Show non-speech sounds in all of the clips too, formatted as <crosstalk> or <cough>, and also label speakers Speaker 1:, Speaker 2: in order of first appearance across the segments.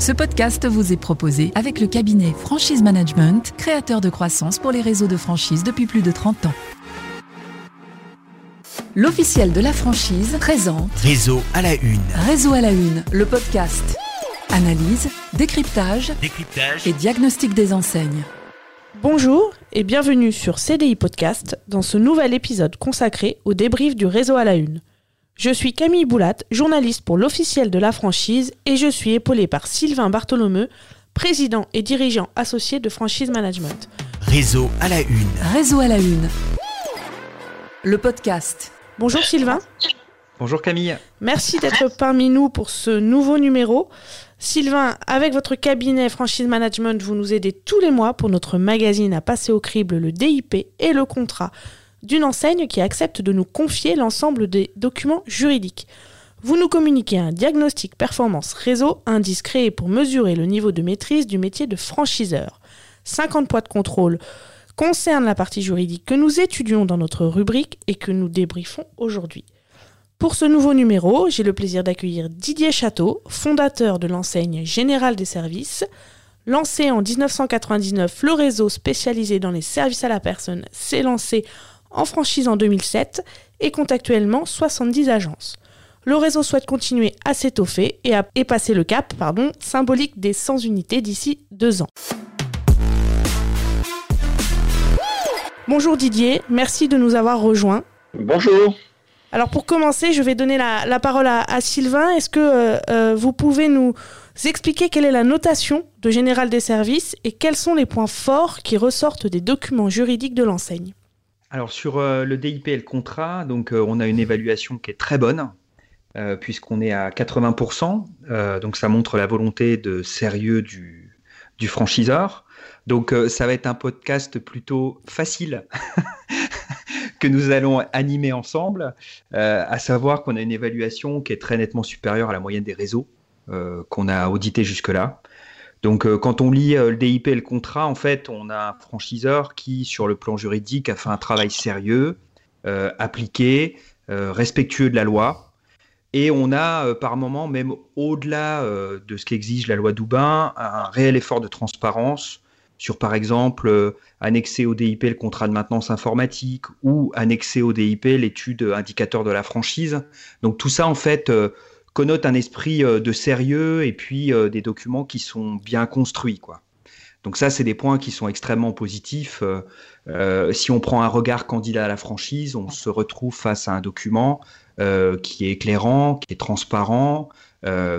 Speaker 1: Ce podcast vous est proposé avec le cabinet Franchise Management, créateur de croissance pour les réseaux de franchise depuis plus de 30 ans. L'officiel de la franchise présente
Speaker 2: Réseau à la une.
Speaker 1: Réseau à la une, le podcast. Analyse, décryptage
Speaker 2: Décryptage.
Speaker 1: et diagnostic des enseignes.
Speaker 3: Bonjour et bienvenue sur CDI Podcast dans ce nouvel épisode consacré au débrief du réseau à la une. Je suis Camille Boulat, journaliste pour l'officiel de la franchise et je suis épaulée par Sylvain Bartholomeu, président et dirigeant associé de Franchise Management.
Speaker 2: Réseau à la une.
Speaker 1: Réseau à la une. Le podcast.
Speaker 3: Bonjour Sylvain,
Speaker 4: Bonjour Camille.
Speaker 3: merci d'être parmi nous pour ce nouveau numéro. Sylvain, avec votre cabinet Franchise Management, vous nous aidez tous les mois pour notre magazine à passer au crible le DIP et le contrat d'une enseigne qui accepte de nous confier l'ensemble des documents juridiques. Vous nous communiquez un diagnostic performance réseau indiscret pour mesurer le niveau de maîtrise du métier de franchiseur. 50 poids de contrôle concernent la partie juridique que nous étudions dans notre rubrique et que nous débriefons aujourd'hui. Pour ce nouveau numéro, j'ai le plaisir d'accueillir Didier Château, fondateur de l'enseigne Générale des Services. Lancé en 1999, le réseau spécialisé dans les services à la personne s'est lancé en franchise en 2007 et compte actuellement 70 agences. Le réseau souhaite continuer à s'étoffer et, à, et passer le cap pardon, symbolique des 100 unités d'ici deux ans. Bonjour Didier, merci de nous avoir rejoints.
Speaker 5: Bonjour.
Speaker 3: Alors pour commencer, je vais donner la, la parole à, à Sylvain. Est-ce que euh, euh, vous pouvez nous expliquer quelle est la notation de Général des Services et quels sont les points forts qui ressortent des documents juridiques de l'enseigne?
Speaker 4: Alors sur euh, le DIP et le contrat, donc euh, on a une évaluation qui est très bonne euh, puisqu'on est à 80%. euh, donc ça montre la volonté de sérieux du, franchiseur. Donc ça va être un podcast plutôt facile <laughs> que nous allons animer ensemble, à savoir qu'on a une évaluation qui est très nettement supérieure à la moyenne des réseaux qu'on a audité jusque-là. Donc, euh, quand on lit euh, le DIP et le contrat, en fait, on a un franchiseur qui, sur le plan juridique, a fait un travail sérieux, euh, appliqué, respectueux de la loi. Et on a, par moment, même au-delà de ce qu'exige la loi Doubin, un réel effort de transparence sur, par exemple, annexer au DIP le contrat de maintenance informatique ou annexer au DIP l'étude indicateur de la franchise. Donc, tout ça, en fait, connote un esprit euh, de sérieux et puis euh, des documents qui sont bien construits, quoi. Donc ça, c'est des points qui sont extrêmement positifs. Euh, si on prend un regard candidat à la franchise, on se retrouve face à un document qui est éclairant, qui est transparent,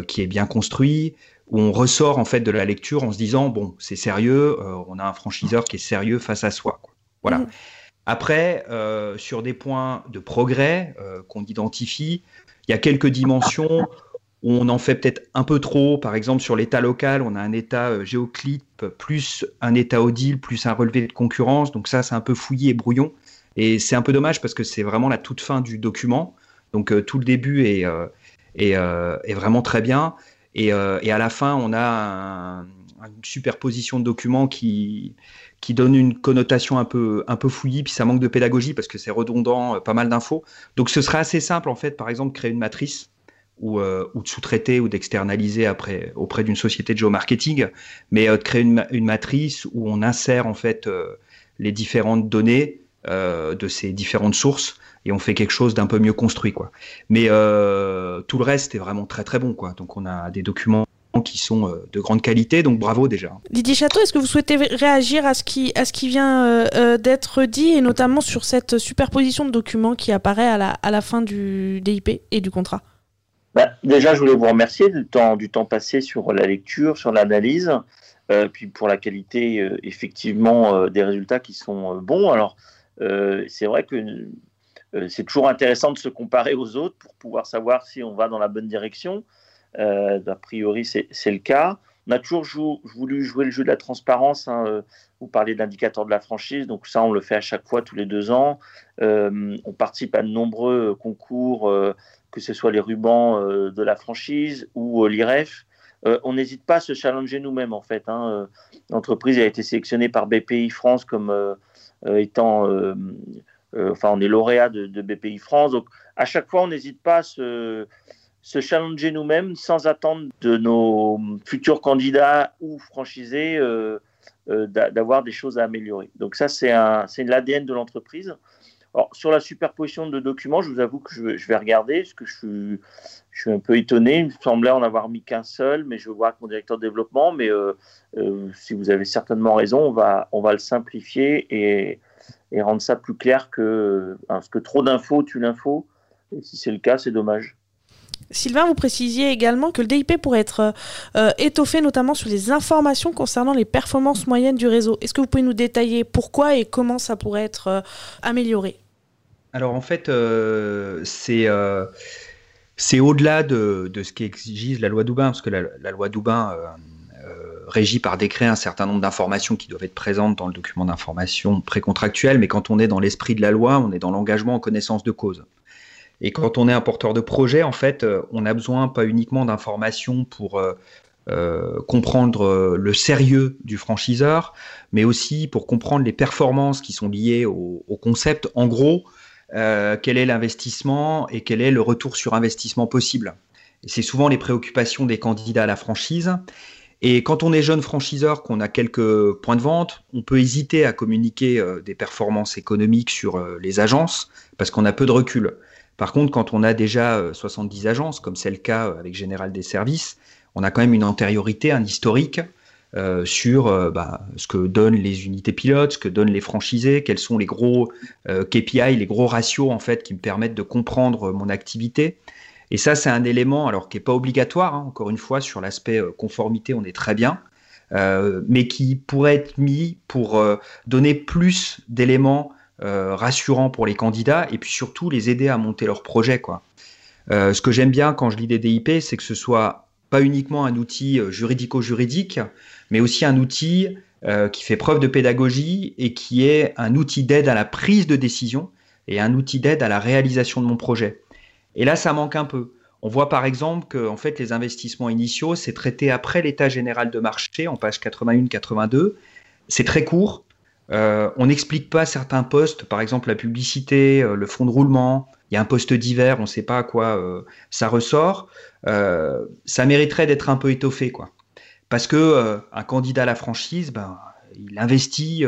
Speaker 4: qui est bien construit, où on ressort en fait de la lecture en se disant bon, c'est sérieux, on a un franchiseur qui est sérieux face à soi. Voilà.
Speaker 3: Mhm.
Speaker 4: Après, euh, sur des points de progrès euh, qu'on identifie, il y a quelques dimensions où on en fait peut-être un peu trop. Par exemple, sur l'état local, on a un état euh, géoclip plus un état odile plus un relevé de concurrence. Donc ça, c'est un peu fouillé et brouillon. Et c'est un peu dommage parce que c'est vraiment la toute fin du document. Donc euh, tout le début est, euh, est, euh, est vraiment très bien. Et, et à la fin, on a un- une superposition de documents qui, qui donne une connotation un peu, un peu fouillie, puis ça manque de pédagogie parce que c'est redondant, euh, pas mal d'infos. Donc ce serait assez simple, en fait, par exemple, créer une matrice ou, euh, de sous-traiter ou d'externaliser auprès d'une société de géomarketing, mais euh, de créer une, ma- une matrice où on insère en fait les différentes données de ces différentes sources et on fait quelque chose d'un peu mieux construit quoi. Mais tout le reste est vraiment très très bon quoi. Donc on a des documents qui sont euh, de grande qualité, donc bravo déjà.
Speaker 3: Didier Château, est-ce que vous souhaitez réagir à ce qui, à ce qui vient euh, euh, d'être dit et notamment sur cette superposition de documents qui apparaît à la, à la fin du DIP et du contrat?
Speaker 5: Bah, déjà, je voulais vous remercier du temps, du temps passé sur la lecture, sur l'analyse, euh, puis pour la qualité, euh, effectivement, euh, des résultats qui sont euh, bons. Alors, euh, c'est vrai que euh, c'est toujours intéressant de se comparer aux autres pour pouvoir savoir si on va dans la bonne direction. Euh, a priori, c'est le cas. On a toujours jou- voulu jouer le jeu de la transparence. vous parlez de de la franchise, donc ça, on le fait à chaque fois, tous les deux ans. Euh, on participe à de nombreux concours, euh, que ce soit les rubans de la franchise ou l'IREF. On n'hésite pas à se challenger nous-mêmes, en fait. hein. L'entreprise a été sélectionnée par BPI France comme étant. enfin, on est lauréat de, de BPI France. Donc, à chaque fois, on n'hésite pas à se, se challenger nous-mêmes sans attendre de nos futurs candidats ou franchisés euh, euh, d'avoir des choses à améliorer. Donc ça, c'est l'ADN de l'entreprise. Alors, sur la superposition de documents, je vous avoue que je, vais regarder, parce que je suis, je suis un peu étonné. Il me semblait en avoir mis qu'un seul, mais je voir avec mon directeur de développement. Mais euh, si vous avez certainement raison, on va, on va le simplifier et, et rendre ça plus clair que, parce que trop d'infos tue l'info. Et si c'est le cas, c'est dommage.
Speaker 3: Sylvain, vous précisiez également que le DIP pourrait être euh, étoffé notamment sur les informations concernant les performances moyennes du réseau. Est-ce que vous pouvez nous détailler pourquoi et comment ça pourrait être euh, amélioré?
Speaker 4: Alors en fait, euh, c'est au-delà de, ce qu'exige la loi Doubin, parce que la, loi Doubin régit par décret un certain nombre d'informations qui doivent être présentes dans le document d'information précontractuel, mais quand on est dans l'esprit de la loi, on est dans l'engagement en connaissance de cause. Et quand on est un porteur de projet, en fait, euh, on a besoin pas uniquement d'informations pour euh, euh, comprendre le sérieux du franchiseur, mais aussi pour comprendre les performances qui sont liées au, concept. En gros, quel est l'investissement et quel est le retour sur investissement possible. C'est souvent les préoccupations des candidats à la franchise. Et quand on est jeune franchiseur, qu'on a quelques points de vente, on peut hésiter à communiquer des performances économiques sur les agences parce qu'on a peu de recul. Par contre, quand on a déjà 70 euh, agences, comme c'est le cas euh, avec Général des Services, on a quand même une antériorité, un historique euh, sur bah, ce que donnent les unités pilotes, ce que donnent les franchisés, quels sont les gros KPI, les gros ratios en fait qui me permettent de comprendre mon activité. Et ça, c'est un élément alors qui n'est pas obligatoire. Hein, encore une fois, sur l'aspect conformité, on est très bien, mais qui pourrait être mis pour donner plus d'éléments euh, rassurant pour les candidats et puis surtout les aider à monter leur projet. Quoi. Euh, ce que j'aime bien quand je lis des DIP, c'est que ce soit pas uniquement un outil euh, juridico-juridique, mais aussi un outil qui fait preuve de pédagogie et qui est un outil d'aide à la prise de décision et un outil d'aide à la réalisation de mon projet. Et là, ça manque un peu. On voit par exemple que en fait, les investissements initiaux, c'est traité après l'état général de marché en page 81-82. C'est très court, euh, on n'explique pas certains postes, par exemple la publicité, euh, le fonds de roulement. Il y a un poste divers, on ne sait pas à quoi euh, ça ressort. ça mériterait d'être un peu étoffé, quoi. Parce que un candidat à la franchise, ben, il investit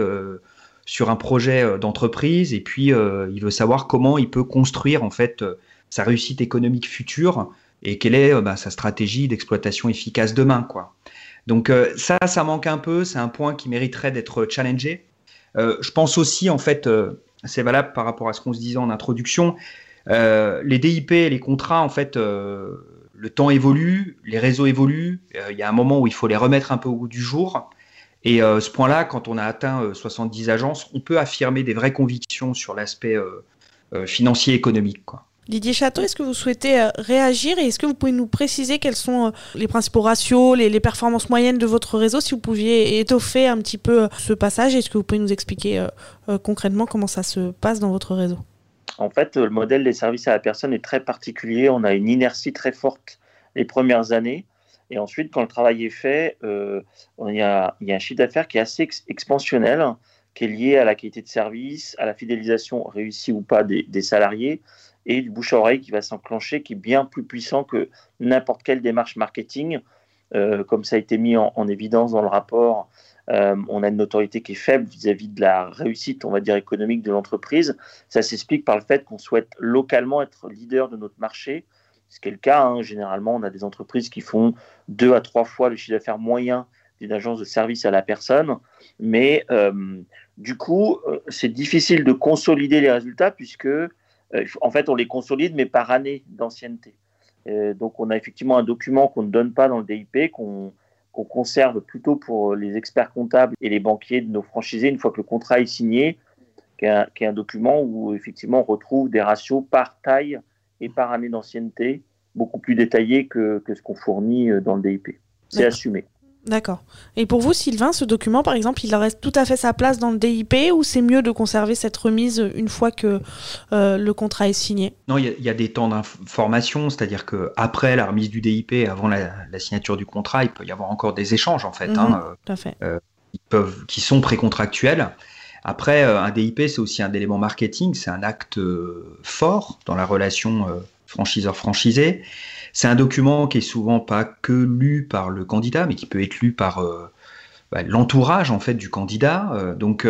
Speaker 4: sur un projet d'entreprise et puis il veut savoir comment il peut construire en fait sa réussite économique future et quelle est ben, sa stratégie d'exploitation efficace demain, quoi. Donc ça, ça manque un peu. C'est un point qui mériterait d'être challengé. Euh, je pense aussi, en fait, euh, c'est valable par rapport à ce qu'on se disait en introduction, euh, les DIP les contrats, en fait, le temps évolue, les réseaux évoluent, il y a un moment où il faut les remettre un peu au goût du jour. Et ce point-là, quand on a atteint 70 agences, on peut affirmer des vraies convictions sur l'aspect financier et économique. Quoi.
Speaker 3: Didier Château, est-ce que vous souhaitez euh, réagir et est-ce que vous pouvez nous préciser quels sont euh, les principaux ratios, les, performances moyennes de votre réseau Si vous pouviez étoffer un petit peu euh, ce passage, est-ce que vous pouvez nous expliquer concrètement comment ça se passe dans votre réseau?
Speaker 5: En fait, le modèle des services à la personne est très particulier. On a une inertie très forte les premières années. Et ensuite, quand le travail est fait, il, y a, un chiffre d'affaires qui est assez expansionnel, qui est lié à la qualité de service, à la fidélisation réussie ou pas des salariés et du bouche à oreille qui va s'enclencher, qui est bien plus puissant que n'importe quelle démarche marketing. Euh, comme ça a été mis en, évidence dans le rapport, euh, on a une notoriété qui est faible vis-à-vis de la réussite, on va dire, économique de l'entreprise. Ça s'explique par le fait qu'on souhaite localement être leader de notre marché, ce qui est le cas. Hein. Généralement, on a des entreprises qui font deux à trois fois le chiffre d'affaires moyen d'une agence de service à la personne. Mais euh, du coup, c'est difficile de consolider les résultats puisque en fait, on les consolide, mais par année d'ancienneté. Euh, donc, on a effectivement un document qu'on ne donne pas dans le DIP, qu'on conserve plutôt pour les experts comptables et les banquiers de nos franchisés une fois que le contrat est signé, qui est un, document où effectivement on retrouve des ratios par taille et par année d'ancienneté, beaucoup plus détaillés que, que ce qu'on fournit euh, dans le DIP. C'est assumé.
Speaker 3: D'accord. Et pour vous, Sylvain, ce document, par exemple, il reste tout à fait sa place dans le DIP ou c'est mieux de conserver cette remise une fois que euh, le contrat est signé?
Speaker 4: Non, il y, a des temps d'information, c'est-à-dire qu'après la remise du DIP, avant la, signature du contrat, il peut y avoir encore des échanges, en fait, hein,
Speaker 3: mhm, tout à fait.
Speaker 4: Euh, qui, peuvent, qui sont précontractuels. Après, euh, un DIP, c'est aussi un élément marketing, c'est un acte fort dans la relation franchiseur-franchisé. C'est un document qui est souvent pas que lu par le candidat, mais qui peut être lu par bah, l'entourage en fait du candidat. donc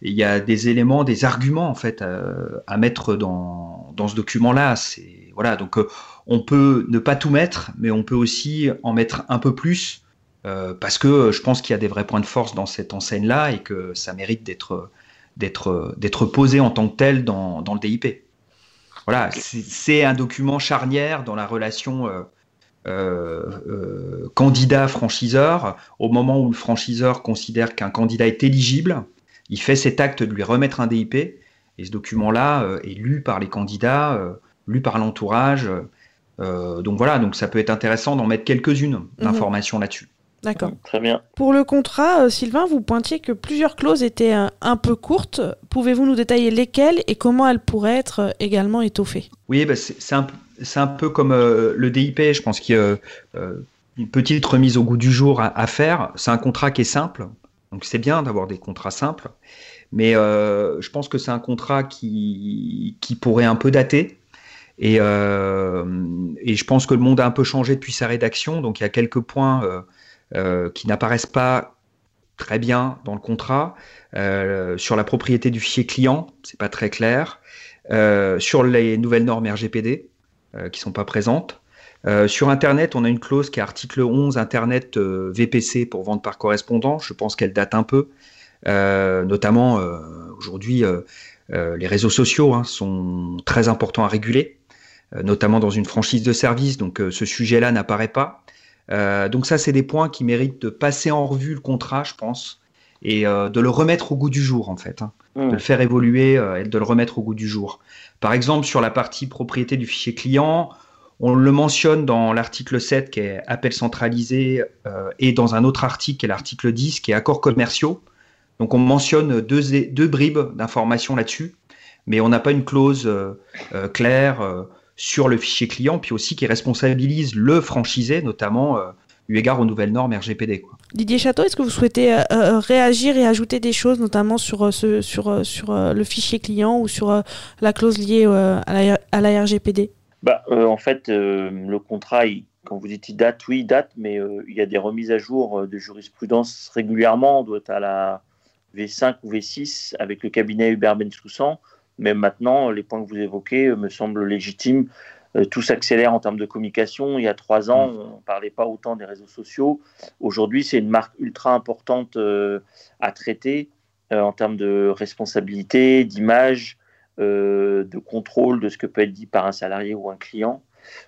Speaker 4: il y a des éléments, des arguments en fait à, mettre dans, dans ce document-là. C'est voilà donc on peut ne pas tout mettre, mais on peut aussi en mettre un peu plus parce que je pense qu'il y a des vrais points de force dans cette enseigne-là et que ça mérite d'être d'être d'être posé en tant que tel dans, dans le DIP. Voilà, c'est un document charnière dans la relation euh, euh, euh, candidat-franchiseur. Au moment où le franchiseur considère qu'un candidat est éligible, il fait cet acte de lui remettre un DIP. Et ce document-là est lu par les candidats, lu par l'entourage. donc voilà, donc ça peut être intéressant d'en mettre quelques-unes mhm. d'informations là-dessus.
Speaker 3: D'accord.
Speaker 5: Très bien.
Speaker 3: Pour le contrat, euh, Sylvain, vous pointiez que plusieurs clauses étaient euh, un, peu courtes. Pouvez-vous nous détailler lesquelles et comment elles pourraient être euh, également étoffées?
Speaker 4: Oui, bah, c'est un, peu comme le DIP. Je pense qu'il y a une petite remise au goût du jour à, faire. C'est un contrat qui est simple. Donc c'est bien d'avoir des contrats simples. Mais je pense que c'est un contrat qui, qui pourrait un peu dater. Et, et, je pense que le monde a un peu changé depuis sa rédaction. Donc il y a quelques points euh, qui n'apparaissent pas très bien dans le contrat. Euh, sur la propriété du fichier client, c'est pas très clair. Euh, sur les nouvelles normes RGPD, qui sont pas présentes. sur Internet, on a une clause qui est article 11, Internet VPC pour vente par correspondant. Je pense qu'elle date un peu. notamment, aujourd'hui, les réseaux sociaux hein, sont très importants à réguler, notamment dans une franchise de service. Donc, ce sujet-là n'apparaît pas. Euh, donc ça, c'est des points qui méritent de passer en revue le contrat, je pense, et euh, de le remettre au goût du jour, en fait, hein. mmh. de le faire évoluer euh, et de le remettre au goût du jour. Par exemple, sur la partie propriété du fichier client, on le mentionne dans l'article 7 qui est appel centralisé et dans un autre article qui est l'article 10 qui est accords commerciaux. Donc on mentionne deux, deux bribes d'informations là-dessus, mais on n'a pas une clause claire sur le fichier client, puis aussi qui responsabilise le franchisé, notamment euh, eu égard aux nouvelles normes RGPD. Quoi.
Speaker 3: Didier Château, est-ce que vous souhaitez euh, euh, réagir et ajouter des choses, notamment sur, ce, sur, sur le fichier client ou sur la clause liée à la, RGPD
Speaker 5: bah, En fait, le contrat, quand vous dites il date, oui, il date, mais il y a des remises à jour de jurisprudence régulièrement. On doit être à la V5 ou V6 avec le cabinet Hubert Bensoussan. Mais maintenant, les points que vous évoquez euh, me semblent légitimes. Euh, tout s'accélère en termes de communication. Il y a trois ans, mm. on ne parlait pas autant des réseaux sociaux. Aujourd'hui, c'est une marque ultra importante euh, à traiter en termes de responsabilité, d'image, de contrôle de ce que peut être dit par un salarié ou un client.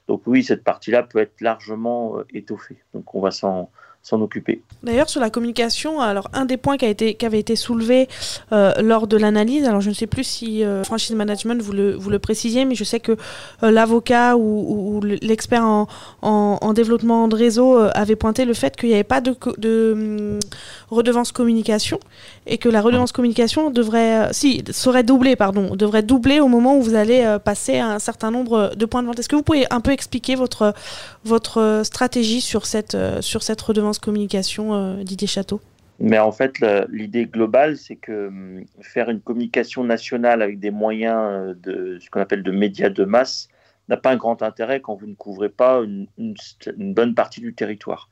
Speaker 5: Donc oui, cette partie-là peut être largement étoffée. Donc on va s'en s'en occuper.
Speaker 3: D'ailleurs, sur la communication, alors un des points qui, a été, qui avait été soulevé euh, lors de l'analyse, alors je ne sais plus si euh, franchise management vous le, vous le précisiez, mais je sais que euh, l'avocat ou, l'expert en, en, développement de réseau avait pointé le fait qu'il n'y avait pas de, de hum, redevance communication et que la redevance communication devrait, si, serait doublée, pardon, devrait doubler au moment où vous allez passer un certain nombre de points de vente. Est-ce que vous pouvez un peu expliquer votre, votre stratégie sur cette, sur cette redevance communication, euh, Didier Château
Speaker 5: mais en fait, l'idée globale, c'est que hum, faire une communication nationale avec des moyens euh, de ce qu'on appelle de médias de masse n'a pas un grand intérêt quand vous ne couvrez pas une, bonne partie du territoire.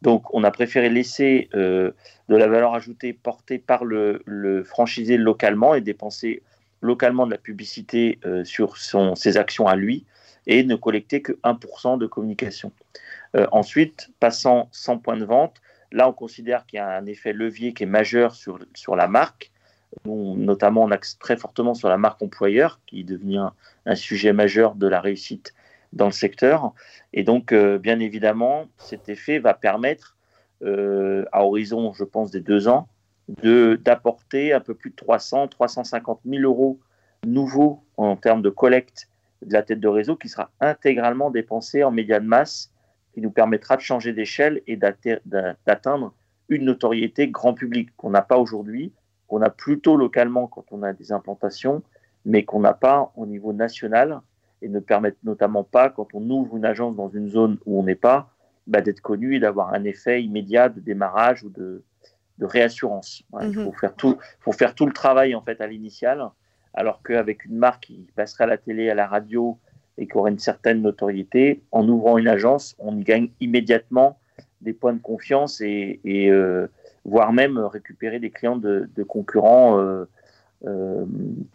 Speaker 5: Donc, on a préféré laisser euh, de la valeur ajoutée portée par le, franchisé localement et dépenser localement de la publicité sur son, ses actions à lui et ne collecter que 1% de communication. Euh, ensuite, passant 100 points de vente, là, on considère qu'il y a un effet levier qui est majeur sur, sur la marque. notamment, on axe très fortement sur la marque employeur, qui devient un, sujet majeur de la réussite dans le secteur. Et donc, euh, bien évidemment, cet effet va permettre, euh, à horizon, je pense, des deux ans, d'apporter un peu plus de 300, 350 000 euros nouveaux en termes de collecte de la tête de réseau qui sera intégralement dépensé en médias de masse qui nous permettra de changer d'échelle et d'atteindre une notoriété grand public qu'on n'a pas aujourd'hui, qu'on a plutôt localement quand on a des implantations, mais qu'on n'a pas au niveau national et ne permettent notamment pas quand on ouvre une agence dans une zone où on n'est pas, bah, d'être connu et d'avoir un effet immédiat de démarrage ou de, réassurance. Il mhm. faut faire, tout, faut faire tout le travail en fait à l'initial, alors qu'avec une marque qui passerait à la télé, à la radio, et qui auraient une certaine notoriété. En ouvrant une agence, on y gagne immédiatement des points de confiance et, euh, voire même récupérer des clients de, concurrents euh, euh,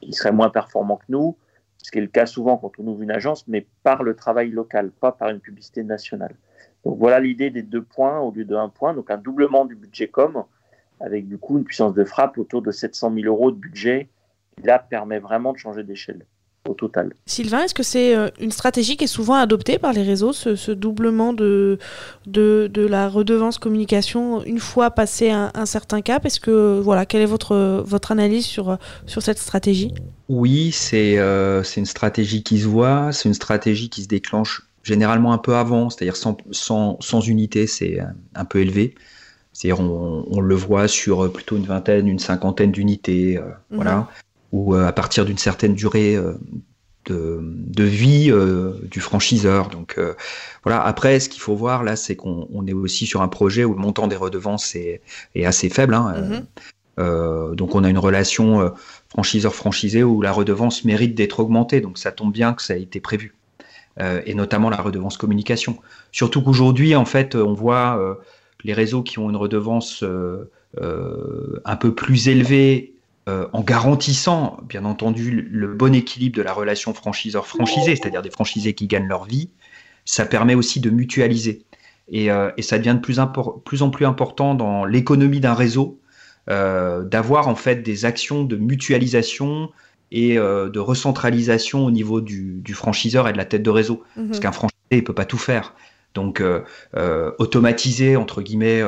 Speaker 5: qui seraient moins performants que nous, ce qui est le cas souvent quand on ouvre une agence, mais par le travail local, pas par une publicité nationale. Donc voilà l'idée des deux points au lieu de un point, donc un doublement du budget com, avec du coup une puissance de frappe autour de 700 000 euros de budget, qui là permet vraiment de changer d'échelle au total.
Speaker 3: Sylvain, est-ce que c'est euh, une stratégie qui est souvent adoptée par les réseaux, ce, doublement de, de, la redevance communication une fois passé un, certain cap? Est-ce que voilà, quelle est votre, votre analyse sur, sur cette stratégie?
Speaker 4: Oui, c'est euh, c'est une stratégie qui se voit, c'est une stratégie qui se déclenche généralement un peu avant, c'est-à-dire sans, sans, sans unité, c'est un peu élevé. C'est-à-dire on, on, le voit sur plutôt une vingtaine, une cinquantaine d'unités, euh, mhm. voilà ou euh, à partir d'une certaine durée euh, de, de, vie euh, du franchiseur. Donc voilà. Après, ce qu'il faut voir là, c'est qu'on est aussi sur un projet où le montant des redevances est, est assez faible. Hein, mhm. euh, donc on a une relation franchiseur-franchisé où la redevance mérite d'être augmentée. Donc ça tombe bien que ça a été prévu. et notamment la redevance communication. Surtout qu'aujourd'hui, en fait, on voit les réseaux qui ont une redevance un peu plus élevée euh, en garantissant, bien entendu, le bon équilibre de la relation franchiseur-franchisé, c'est-à-dire des franchisés qui gagnent leur vie, ça permet aussi de mutualiser. Et, euh, ça devient de plus, en plus important dans l'économie d'un réseau euh, d'avoir en fait des actions de mutualisation et de recentralisation au niveau du, franchiseur et de la tête de réseau. Mhm. Parce qu'un franchisé, il peut pas tout faire. Donc, automatiser, entre guillemets,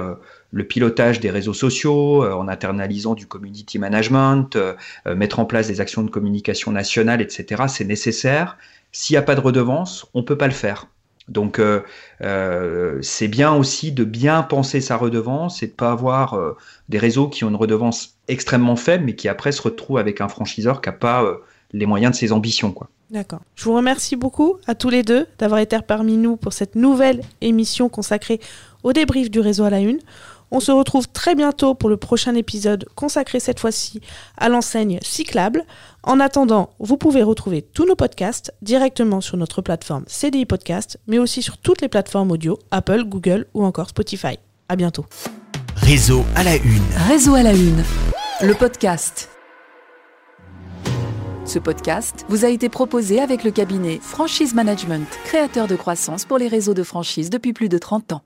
Speaker 4: le pilotage des réseaux sociaux, euh, en internalisant du community management, euh, euh, mettre en place des actions de communication nationale, etc. C'est nécessaire. S'il n'y a pas de redevance, on ne peut pas le faire. Donc c'est bien aussi de bien penser sa redevance et de pas avoir des réseaux qui ont une redevance extrêmement faible, mais qui après se retrouvent avec un franchiseur qui n'a pas les moyens de ses ambitions. Quoi.
Speaker 3: D'accord. Je vous remercie beaucoup à tous les deux d'avoir été parmi nous pour cette nouvelle émission consacrée au débrief du réseau à la une. On se retrouve très bientôt pour le prochain épisode consacré cette fois-ci à l'enseigne cyclable. En attendant, vous pouvez retrouver tous nos podcasts directement sur notre plateforme CDI Podcast, mais aussi sur toutes les plateformes audio, Apple, Google ou encore Spotify. À bientôt.
Speaker 2: Réseau à la une.
Speaker 1: Réseau à la une. Le podcast. Ce podcast vous a été proposé avec le cabinet Franchise Management, créateur de croissance pour les réseaux de franchise depuis plus de 30 ans.